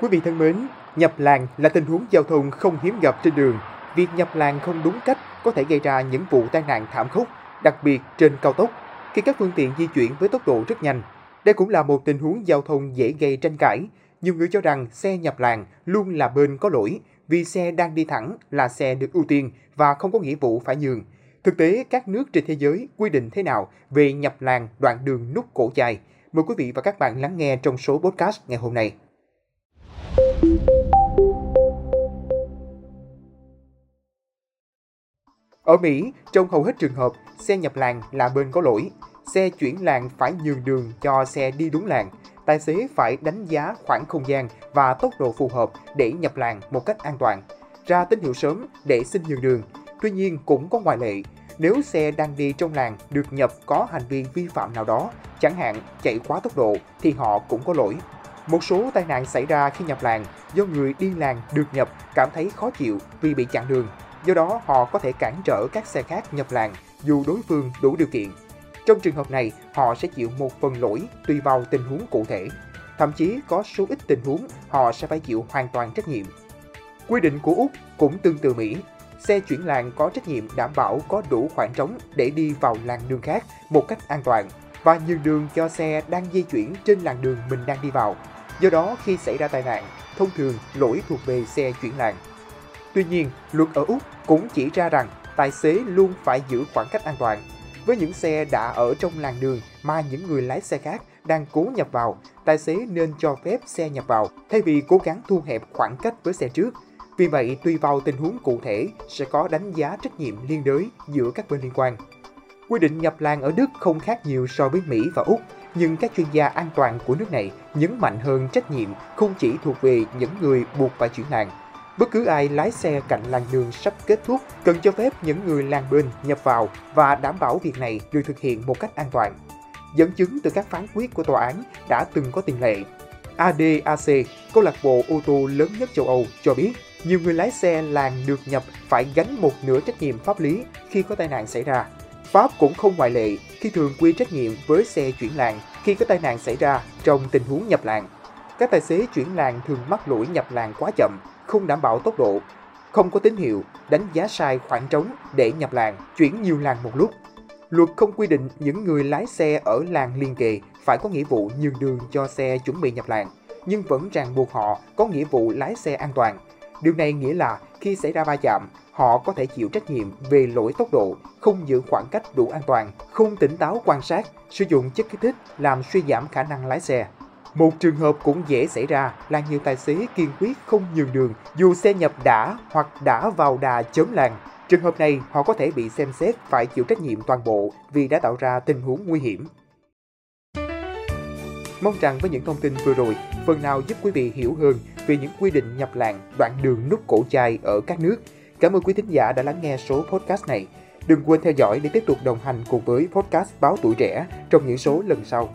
Quý vị thân mến, nhập làn là tình huống giao thông không hiếm gặp trên đường. Việc nhập làn không đúng cách có thể gây ra những vụ tai nạn thảm khốc, đặc biệt trên cao tốc, khi các phương tiện di chuyển với tốc độ rất nhanh. Đây cũng là một tình huống giao thông dễ gây tranh cãi. Nhiều người cho rằng xe nhập làn luôn là bên có lỗi, vì xe đang đi thẳng là xe được ưu tiên và không có nghĩa vụ phải nhường. Thực tế, các nước trên thế giới quy định thế nào về nhập làn đoạn đường nút cổ chai? Mời quý vị và các bạn lắng nghe trong số podcast ngày hôm nay. Ở Mỹ, trong hầu hết trường hợp, xe nhập làng là bên có lỗi. Xe chuyển làng phải nhường đường cho xe đi đúng làng Tài xế phải đánh giá khoảng không gian và tốc độ phù hợp để nhập làng một cách an toàn. Ra tín hiệu sớm để xin nhường đường. Tuy nhiên cũng có ngoại lệ. Nếu xe đang đi trong làng được nhập có hành vi vi phạm nào đó, chẳng hạn chạy quá tốc độ, thì họ cũng có lỗi. Một số tai nạn xảy ra khi nhập làng do người đi làng được nhập cảm thấy khó chịu vì bị chặn đường. Do đó, họ có thể cản trở các xe khác nhập làng dù đối phương đủ điều kiện. Trong trường hợp này, họ sẽ chịu một phần lỗi tùy vào tình huống cụ thể. Thậm chí có số ít tình huống họ sẽ phải chịu hoàn toàn trách nhiệm. Quy định của Úc cũng tương tự Mỹ. Xe chuyển làn có trách nhiệm đảm bảo có đủ khoảng trống để đi vào làn đường khác một cách an toàn và nhường đường cho xe đang di chuyển trên làn đường mình đang đi vào. Do đó, khi xảy ra tai nạn, thông thường lỗi thuộc về xe chuyển làn. Tuy nhiên, luật ở Úc cũng chỉ ra rằng tài xế luôn phải giữ khoảng cách an toàn. Với những xe đã ở trong làn đường mà những người lái xe khác đang cố nhập vào, tài xế nên cho phép xe nhập vào thay vì cố gắng thu hẹp khoảng cách với xe trước. Vì vậy, tùy vào tình huống cụ thể sẽ có đánh giá trách nhiệm liên đới giữa các bên liên quan. Quy định nhập làng ở Đức không khác nhiều so với Mỹ và Úc, nhưng các chuyên gia an toàn của nước này nhấn mạnh hơn trách nhiệm không chỉ thuộc về những người buộc phải chuyển làng. Bất cứ ai lái xe cạnh làn đường sắp kết thúc cần cho phép những người làng bên nhập vào và đảm bảo việc này được thực hiện một cách an toàn. Dẫn chứng từ các phán quyết của tòa án đã từng có tiền lệ. ADAC, câu lạc bộ ô tô lớn nhất châu Âu, cho biết nhiều người lái xe làng được nhập phải gánh một nửa trách nhiệm pháp lý khi có tai nạn xảy ra. Pháp cũng không ngoại lệ khi thường quy trách nhiệm với xe chuyển làn khi có tai nạn xảy ra trong tình huống nhập làn. Các tài xế chuyển làng thường mắc lỗi nhập làng quá chậm, không đảm bảo tốc độ, không có tín hiệu, đánh giá sai khoảng trống để nhập làng, chuyển nhiều làng một lúc. Luật không quy định những người lái xe ở làng liên kề phải có nghĩa vụ nhường đường cho xe chuẩn bị nhập làng, nhưng vẫn ràng buộc họ có nghĩa vụ lái xe an toàn. Điều này nghĩa là khi xảy ra va chạm, họ có thể chịu trách nhiệm về lỗi tốc độ, không giữ khoảng cách đủ an toàn, không tỉnh táo quan sát, sử dụng chất kích thích làm suy giảm khả năng lái xe. Một trường hợp cũng dễ xảy ra là nhiều tài xế kiên quyết không nhường đường dù xe nhập đã hoặc đã vào đà chớm làng Trường hợp này họ có thể bị xem xét phải chịu trách nhiệm toàn bộ vì đã tạo ra tình huống nguy hiểm. Mong rằng với những thông tin vừa rồi, phần nào giúp quý vị hiểu hơn về những quy định nhập làng đoạn đường nút cổ chai ở các nước. Cảm ơn quý thính giả đã lắng nghe số podcast này. Đừng quên theo dõi để tiếp tục đồng hành cùng với podcast Báo Tuổi Trẻ trong những số lần sau.